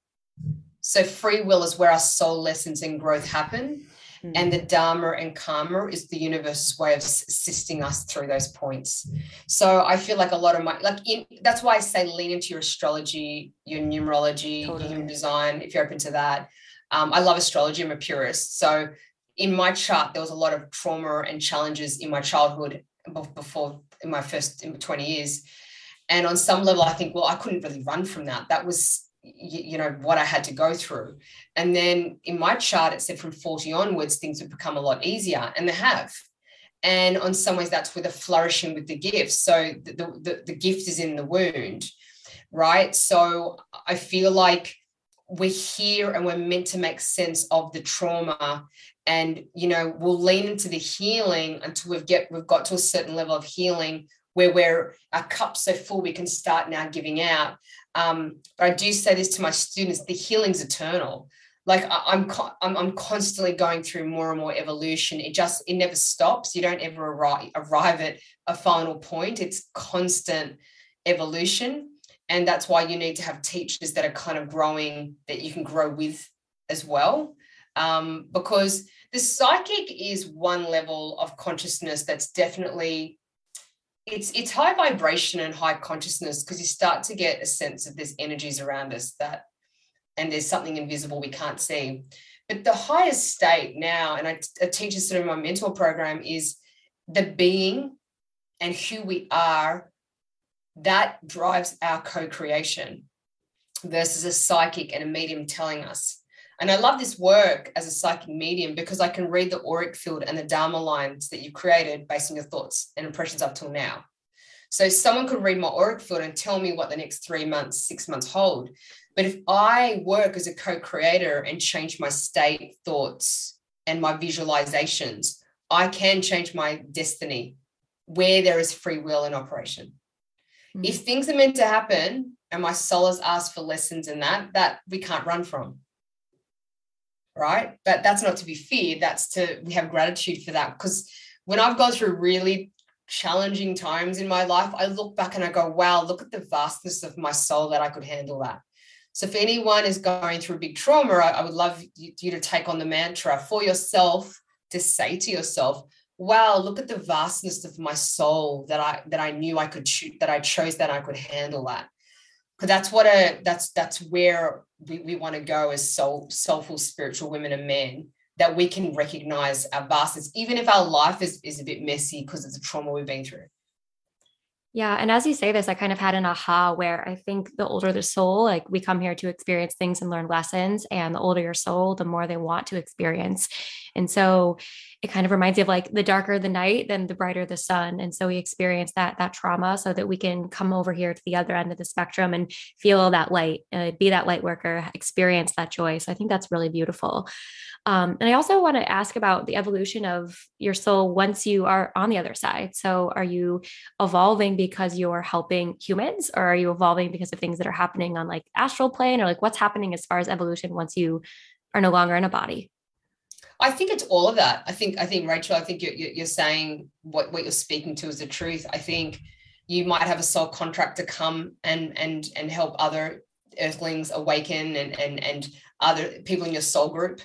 So free will is where our soul lessons and growth happen Mm-hmm. And the Dharma and Karma is the universe's way of assisting us through those points. So I feel like a lot of my, like, in, that's why I say lean into your astrology, your numerology, totally. your human design, if you're open to that. Um, I love astrology, I'm a purist. So in my chart, there was a lot of trauma and challenges in my childhood before in my first 20 years. And on some level, I think, well, I couldn't really run from that. That was you know what I had to go through. And then in my chart, it said from 40 onwards, things would become a lot easier, and they have. And on some ways, that's with a flourishing with the gift. So the, the, the gift is in the wound, right? So I feel like we're here and we're meant to make sense of the trauma and you know we'll lean into the healing until we've get we've got to a certain level of healing where we're our cup's so full we can start now giving out um, but i do say this to my students the healing's eternal. Like I, am I'm, I'm constantly going through more and more evolution. It just it never stops. You don't ever arrive, arrive at a final point. It's constant evolution. And that's why you need to have teachers that are kind of growing that you can grow with as well. Um, because the psychic is one level of consciousness that's definitely it's it's high vibration and high consciousness because you start to get a sense of there's energies around us that and there's something invisible we can't see. But the highest state now and I, I teach this of my mentor program is the being and who we are that drives our co-creation versus a psychic and a medium telling us and I love this work as a psychic medium because I can read the auric field and the Dharma lines that you've created based on your thoughts and impressions up till now. So someone could read my auric field and tell me what the next three months, six months hold. But if I work as a co-creator and change my state, thoughts, and my visualizations, I can change my destiny where there is free will in operation. Mm-hmm. If things are meant to happen and my soul has asked for lessons in that, that we can't run from right? But that's not to be feared. That's to we have gratitude for that. Because when I've gone through really challenging times in my life, I look back and I go, wow, look at the vastness of my soul that I could handle that. So if anyone is going through a big trauma, I, I would love you, you to take on the mantra for yourself to say to yourself, wow, look at the vastness of my soul that I that I knew I could shoot, that I chose that I could handle that because that's what a that's that's where we, we want to go as soul soulful spiritual women and men that we can recognize our vastness even if our life is, is a bit messy because it's a trauma we've been through yeah. And as you say this, I kind of had an aha where I think the older the soul, like we come here to experience things and learn lessons. And the older your soul, the more they want to experience. And so it kind of reminds you of like the darker the night, then the brighter the sun. And so we experience that that trauma so that we can come over here to the other end of the spectrum and feel that light, uh, be that light worker, experience that joy. So I think that's really beautiful. Um, and I also want to ask about the evolution of your soul once you are on the other side. So, are you evolving because you're helping humans, or are you evolving because of things that are happening on like astral plane, or like what's happening as far as evolution once you are no longer in a body? I think it's all of that. I think I think Rachel. I think you're, you're saying what what you're speaking to is the truth. I think you might have a soul contract to come and and and help other earthlings awaken and and and other people in your soul group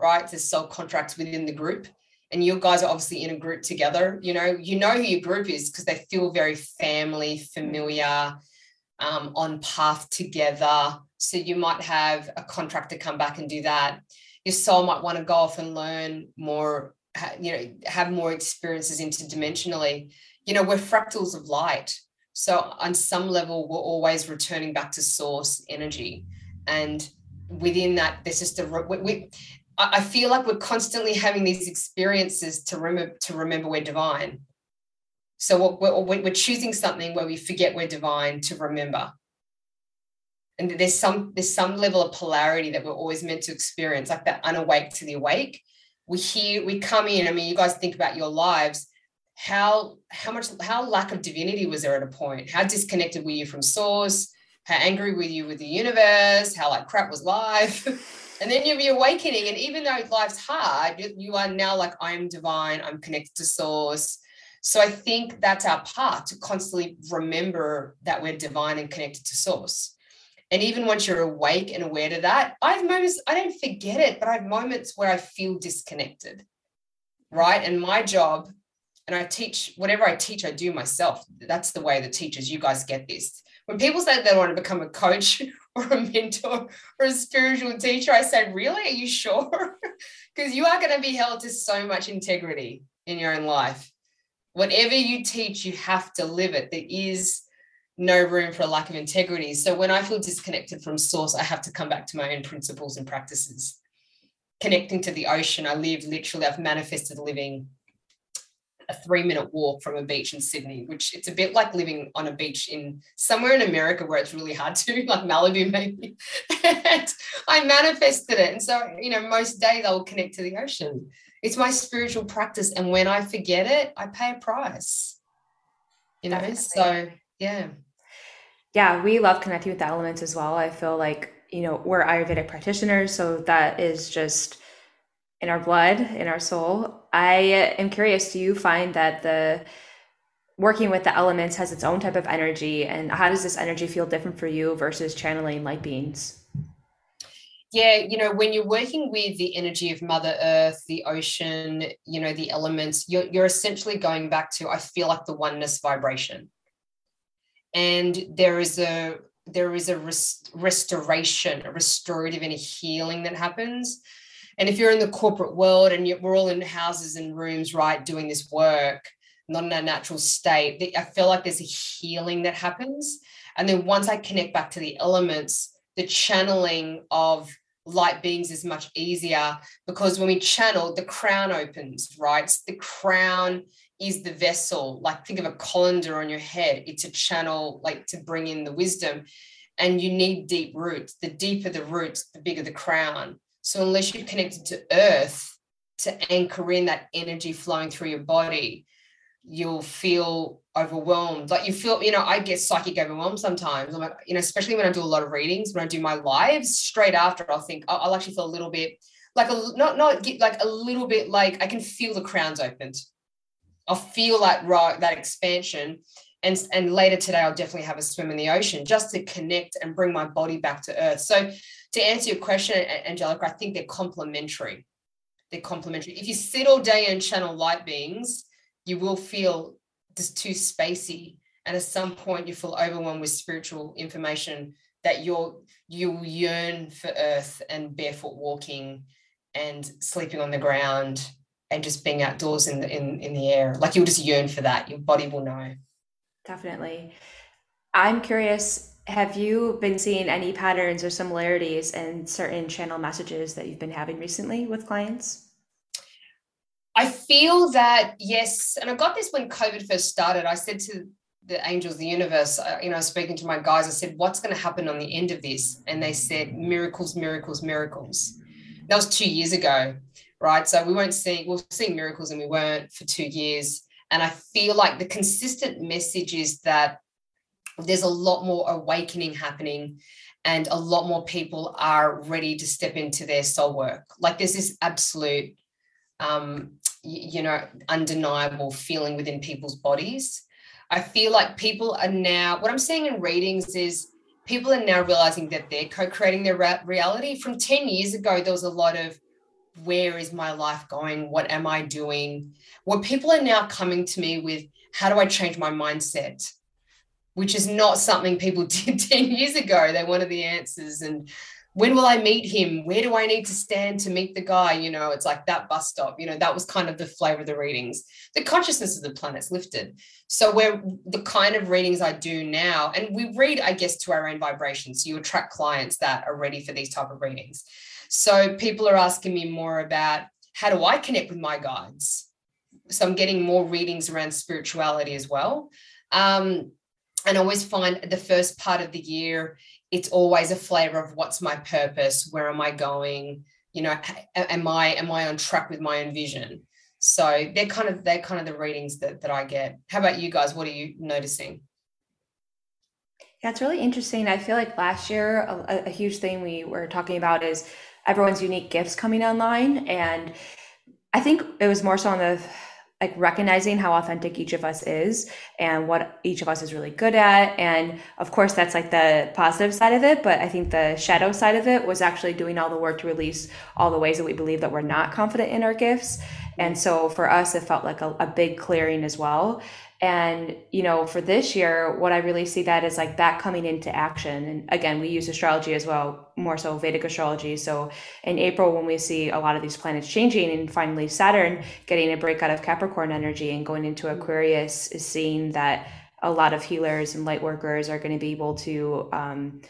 right? There's soul contracts within the group. And you guys are obviously in a group together. You know, you know who your group is because they feel very family, familiar, um, on path together. So you might have a contractor come back and do that. Your soul might want to go off and learn more, you know, have more experiences interdimensionally. You know, we're fractals of light. So on some level, we're always returning back to source energy. And within that, there's just a we, we, I feel like we're constantly having these experiences to remember to remember we're divine. So we're, we're choosing something where we forget we're divine to remember. And there's some there's some level of polarity that we're always meant to experience, like that unawake to the awake. We hear, we come in. I mean, you guys think about your lives. How how much how lack of divinity was there at a point? How disconnected were you from source? How angry were you with the universe? How like crap was life? And then you'll be awakening. And even though life's hard, you are now like, I'm divine, I'm connected to source. So I think that's our part to constantly remember that we're divine and connected to source. And even once you're awake and aware to that, I have moments, I don't forget it, but I have moments where I feel disconnected. Right. And my job, and I teach whatever I teach, I do myself. That's the way the teachers, you guys get this. When people say they want to become a coach or a mentor or a spiritual teacher, I say, Really? Are you sure? Because you are going to be held to so much integrity in your own life. Whatever you teach, you have to live it. There is no room for a lack of integrity. So when I feel disconnected from source, I have to come back to my own principles and practices. Connecting to the ocean, I live literally, I've manifested living a three minute walk from a beach in Sydney, which it's a bit like living on a beach in somewhere in America where it's really hard to, like Malibu maybe. and I manifested it. And so, you know, most days I will connect to the ocean. It's my spiritual practice. And when I forget it, I pay a price. You know, Definitely. so yeah. Yeah, we love connecting with the elements as well. I feel like, you know, we're Ayurvedic practitioners. So that is just in our blood, in our soul. I am curious, do you find that the working with the elements has its own type of energy and how does this energy feel different for you versus channeling light beings? Yeah, you know, when you're working with the energy of Mother Earth, the ocean, you know, the elements, you're, you're essentially going back to, I feel like the oneness vibration. And there is a there is a rest, restoration, a restorative and a healing that happens and if you're in the corporate world and we're all in houses and rooms, right, doing this work, not in a natural state, I feel like there's a healing that happens. And then once I connect back to the elements, the channeling of light beings is much easier because when we channel, the crown opens, right? The crown is the vessel. Like think of a colander on your head. It's a channel, like to bring in the wisdom. And you need deep roots. The deeper the roots, the bigger the crown. So unless you're connected to earth to anchor in that energy flowing through your body, you'll feel overwhelmed. Like you feel, you know, I get psychic overwhelmed sometimes. I'm like, you know, especially when I do a lot of readings, when I do my lives, straight after I'll think oh, I'll, actually feel a little bit like a not not get like a little bit like I can feel the crowns opened. I'll feel that right, that expansion. And, and later today, I'll definitely have a swim in the ocean just to connect and bring my body back to earth. So to answer your question, Angelica, I think they're complementary. They're complementary. If you sit all day and channel light beings, you will feel just too spacey. And at some point you feel overwhelmed with spiritual information that you're you'll yearn for earth and barefoot walking and sleeping on the ground and just being outdoors in the in, in the air. Like you'll just yearn for that. Your body will know. Definitely. I'm curious have you been seeing any patterns or similarities in certain channel messages that you've been having recently with clients? I feel that yes, and I got this when COVID first started. I said to the angels, the universe, uh, you know, speaking to my guys, I said, "What's going to happen on the end of this?" And they said, "Miracles, miracles, miracles." That was two years ago, right? So we weren't seeing we are seeing miracles, and we weren't for two years. And I feel like the consistent message is that there's a lot more awakening happening and a lot more people are ready to step into their soul work like there's this absolute um you know undeniable feeling within people's bodies i feel like people are now what i'm seeing in readings is people are now realizing that they're co-creating their reality from 10 years ago there was a lot of where is my life going what am i doing what people are now coming to me with how do i change my mindset which is not something people did 10 years ago. They wanted the answers. And when will I meet him? Where do I need to stand to meet the guy? You know, it's like that bus stop. You know, that was kind of the flavor of the readings. The consciousness of the planet's lifted. So, where the kind of readings I do now, and we read, I guess, to our own vibrations. So, you attract clients that are ready for these type of readings. So, people are asking me more about how do I connect with my guides? So, I'm getting more readings around spirituality as well. Um, and I always find the first part of the year, it's always a flavor of what's my purpose, where am I going, you know, am I am I on track with my own vision? So they're kind of they're kind of the readings that that I get. How about you guys? What are you noticing? Yeah, it's really interesting. I feel like last year a, a huge thing we were talking about is everyone's unique gifts coming online, and I think it was more so on the like recognizing how authentic each of us is and what each of us is really good at. And of course that's like the positive side of it but i think the shadow side of it was actually doing all the work to release all the ways that we believe that we're not confident in our gifts. And so for us it felt like a, a big clearing as well and, you know, for this year, what I really see that is like that coming into action. And again, we use astrology as well, more so Vedic astrology. So in April, when we see a lot of these planets changing and finally Saturn getting a break out of Capricorn energy and going into Aquarius, is seeing that a lot of healers and light workers are going to be able to um,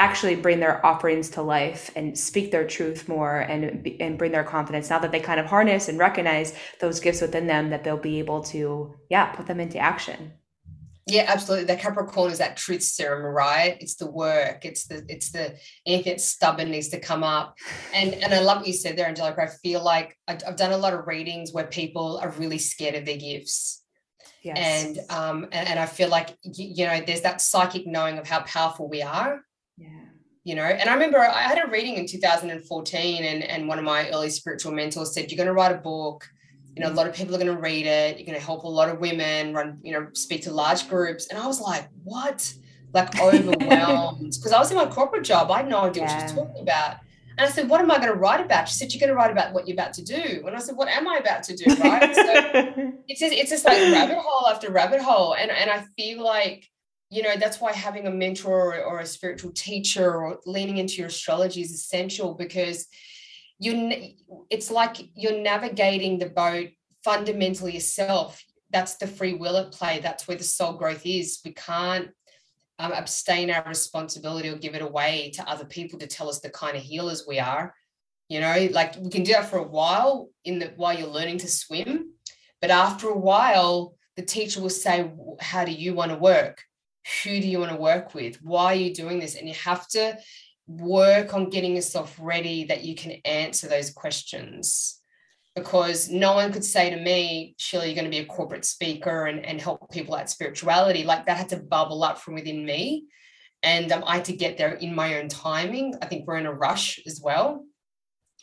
actually bring their offerings to life and speak their truth more and and bring their confidence. Now that they kind of harness and recognize those gifts within them that they'll be able to yeah put them into action. Yeah absolutely. The capricorn is that truth serum right it's the work. It's the it's the anything that's stubborn needs to come up. And and i love what you said there angelica. I feel like i've done a lot of readings where people are really scared of their gifts. Yes. And um and, and I feel like you know there's that psychic knowing of how powerful we are. You know, and I remember I had a reading in 2014 and and one of my early spiritual mentors said you're going to write a book. You know, a lot of people are going to read it. You're going to help a lot of women run, you know, speak to large groups. And I was like, what? Like overwhelmed because I was in my corporate job. I had no idea yeah. what she was talking about. And I said, What am I going to write about? She said, You're going to write about what you're about to do. And I said, What am I about to do? Right. so it's just, it's just like rabbit hole after rabbit hole. And, and I feel like, you know, that's why having a mentor or, or a spiritual teacher or leaning into your astrology is essential because you it's like you're navigating the boat fundamentally yourself. That's the free will at play. That's where the soul growth is. We can't um, abstain our responsibility or give it away to other people to tell us the kind of healers we are you know like we can do that for a while in the while you're learning to swim but after a while the teacher will say how do you want to work who do you want to work with why are you doing this and you have to work on getting yourself ready that you can answer those questions because no one could say to me, Sheila, you're going to be a corporate speaker and, and help people at spirituality. Like that had to bubble up from within me. And um, I had to get there in my own timing. I think we're in a rush as well.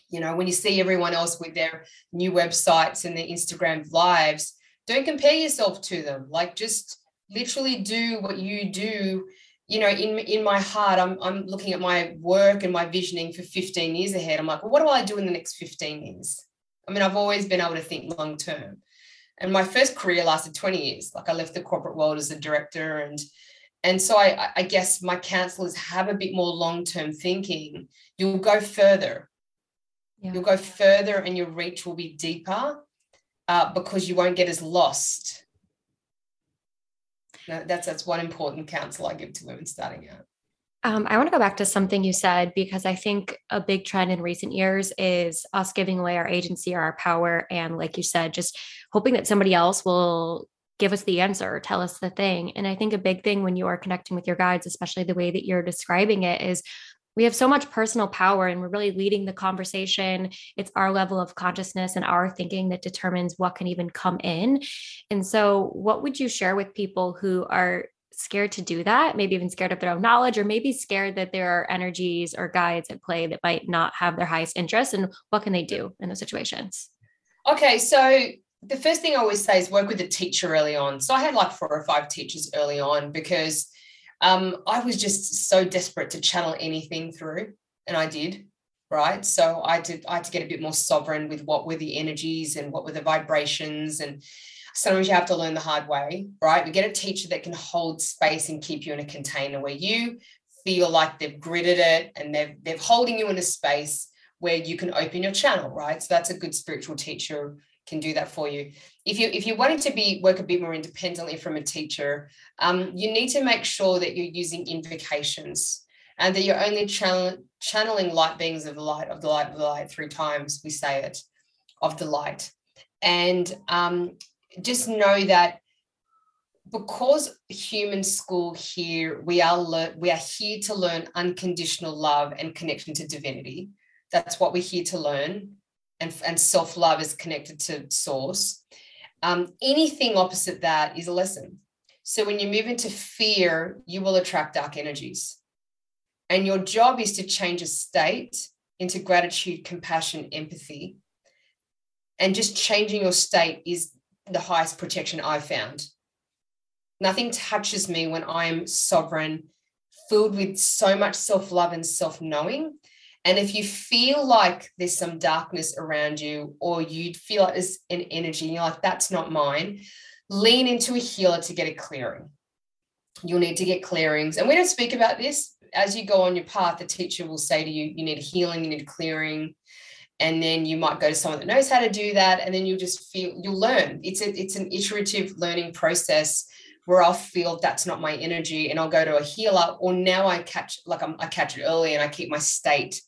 You know, when you see everyone else with their new websites and their Instagram lives, don't compare yourself to them. Like just literally do what you do. You know, in in my heart, I'm I'm looking at my work and my visioning for 15 years ahead. I'm like, well, what do I do in the next 15 years? I mean, I've always been able to think long term. And my first career lasted 20 years. Like I left the corporate world as a director and and so I, I guess my counselors have a bit more long-term thinking. You'll go further. Yeah. You'll go further and your reach will be deeper uh, because you won't get as lost. That's that's one important counsel I give to women starting out. Um, I want to go back to something you said because I think a big trend in recent years is us giving away our agency or our power. And like you said, just hoping that somebody else will give us the answer or tell us the thing. And I think a big thing when you are connecting with your guides, especially the way that you're describing it, is we have so much personal power and we're really leading the conversation. It's our level of consciousness and our thinking that determines what can even come in. And so, what would you share with people who are scared to do that, maybe even scared of their own knowledge, or maybe scared that there are energies or guides at play that might not have their highest interest. And what can they do in those situations? Okay, so the first thing I always say is work with a teacher early on. So I had like four or five teachers early on because um, I was just so desperate to channel anything through, and I did. Right. So I did I had to get a bit more sovereign with what were the energies and what were the vibrations and sometimes you have to learn the hard way, right? We get a teacher that can hold space and keep you in a container where you feel like they've gridded it and they're, they're holding you in a space where you can open your channel, right? So that's a good spiritual teacher can do that for you. If you if you're wanting to be work a bit more independently from a teacher, um, you need to make sure that you're using invocations and that you're only channel, channeling light beings of the light of the light of the light three times. We say it of the light, and um, just know that because human school here we are le- we are here to learn unconditional love and connection to divinity that's what we're here to learn and, and self-love is connected to source um, anything opposite that is a lesson so when you move into fear you will attract dark energies and your job is to change a state into gratitude compassion empathy and just changing your state is the highest protection I've found. Nothing touches me when I'm sovereign, filled with so much self love and self knowing. And if you feel like there's some darkness around you, or you feel like there's an energy, and you're like, that's not mine, lean into a healer to get a clearing. You'll need to get clearings. And we don't speak about this. As you go on your path, the teacher will say to you, you need a healing, you need a clearing and then you might go to someone that knows how to do that and then you'll just feel you'll learn it's a, it's an iterative learning process where I'll feel that's not my energy and I'll go to a healer or now I catch like I'm, I catch it early and I keep my state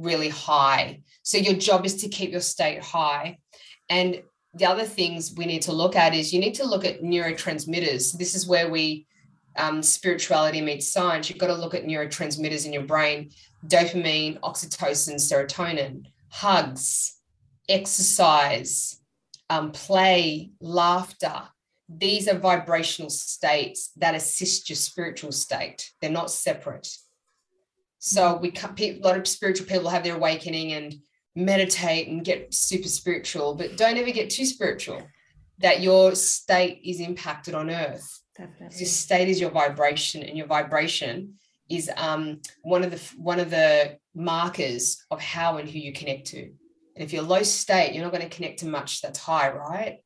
really high. So your job is to keep your state high. And the other things we need to look at is you need to look at neurotransmitters. This is where we um, spirituality meets science. You've got to look at neurotransmitters in your brain: dopamine, oxytocin, serotonin, hugs, exercise, um, play, laughter. These are vibrational states that assist your spiritual state. They're not separate. So we a lot of spiritual people have their awakening and meditate and get super spiritual, but don't ever get too spiritual. That your state is impacted on earth. Definitely. Your state is your vibration, and your vibration is um, one of the one of the markers of how and who you connect to. And if you're low state, you're not going to connect to much that's high, right?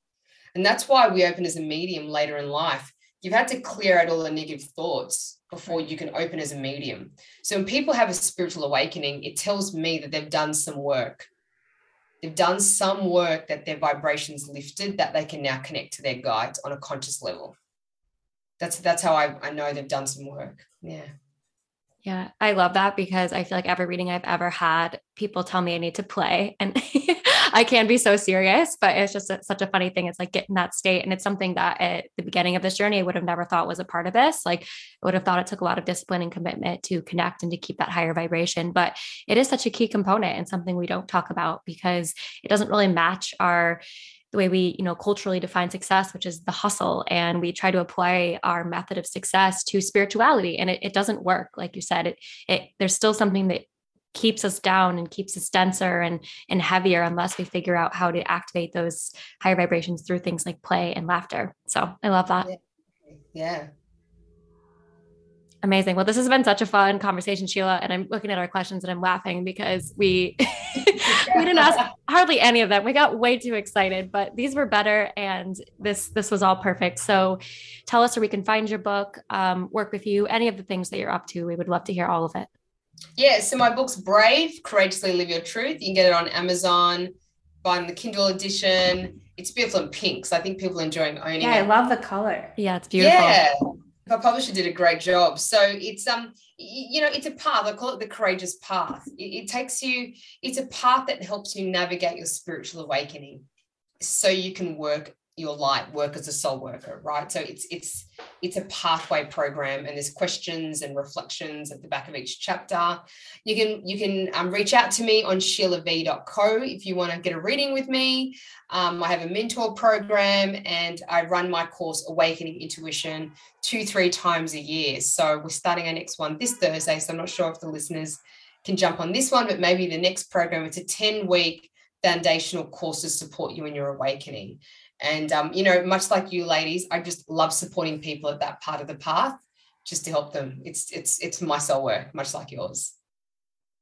And that's why we open as a medium later in life. You've had to clear out all the negative thoughts before you can open as a medium. So when people have a spiritual awakening, it tells me that they've done some work. They've done some work that their vibrations lifted that they can now connect to their guides on a conscious level. That's that's how I, I know they've done some work. Yeah. Yeah, I love that because I feel like every reading I've ever had, people tell me I need to play. And I can be so serious, but it's just a, such a funny thing. It's like getting that state. And it's something that at the beginning of this journey, I would have never thought was a part of this. Like, I would have thought it took a lot of discipline and commitment to connect and to keep that higher vibration. But it is such a key component and something we don't talk about because it doesn't really match our the way we you know culturally define success which is the hustle and we try to apply our method of success to spirituality and it, it doesn't work like you said it, it there's still something that keeps us down and keeps us denser and and heavier unless we figure out how to activate those higher vibrations through things like play and laughter so i love that yeah Amazing. Well, this has been such a fun conversation, Sheila. And I'm looking at our questions and I'm laughing because we we didn't ask hardly any of them. We got way too excited, but these were better, and this this was all perfect. So, tell us where we can find your book, um, work with you, any of the things that you're up to. We would love to hear all of it. Yeah. So my book's Brave: Courageously Live Your Truth. You can get it on Amazon, buy the Kindle edition. It's beautiful in pink, so I think people are enjoying owning yeah, it. Yeah, I love the color. Yeah, it's beautiful. Yeah my publisher did a great job. So it's um, you know, it's a path. I call it the courageous path. It, it, takes you. It's a path that helps you navigate your spiritual awakening, so you can work your light work as a soul worker right? So it's it's it's a pathway program and there's questions and reflections at the back of each chapter. You can you can um, reach out to me on sheilav.co if you want to get a reading with me. Um, i have a mentor program and i run my course awakening intuition two three times a year. So we're starting our next one this thursday so i'm not sure if the listeners can jump on this one but maybe the next program it's a 10 week foundational course to support you in your awakening and, um, you know, much like you ladies, I just love supporting people at that part of the path just to help them. It's, it's, it's my soul work, much like yours.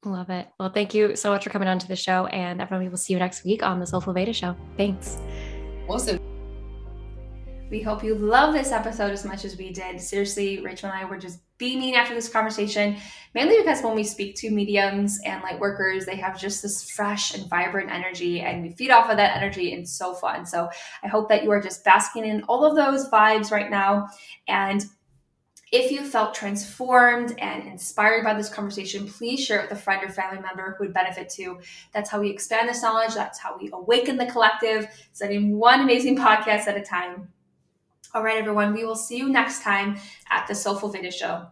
Love it. Well, thank you so much for coming on to the show. And everyone, we will see you next week on the Soulful Veda Show. Thanks. Awesome. We hope you love this episode as much as we did. Seriously, Rachel and I were just beaming after this conversation, mainly because when we speak to mediums and light workers, they have just this fresh and vibrant energy, and we feed off of that energy, and so fun. So I hope that you are just basking in all of those vibes right now. And if you felt transformed and inspired by this conversation, please share it with a friend or family member who would benefit too. That's how we expand this knowledge. That's how we awaken the collective, setting one amazing podcast at a time. All right, everyone, we will see you next time at the Soulful Veda Show.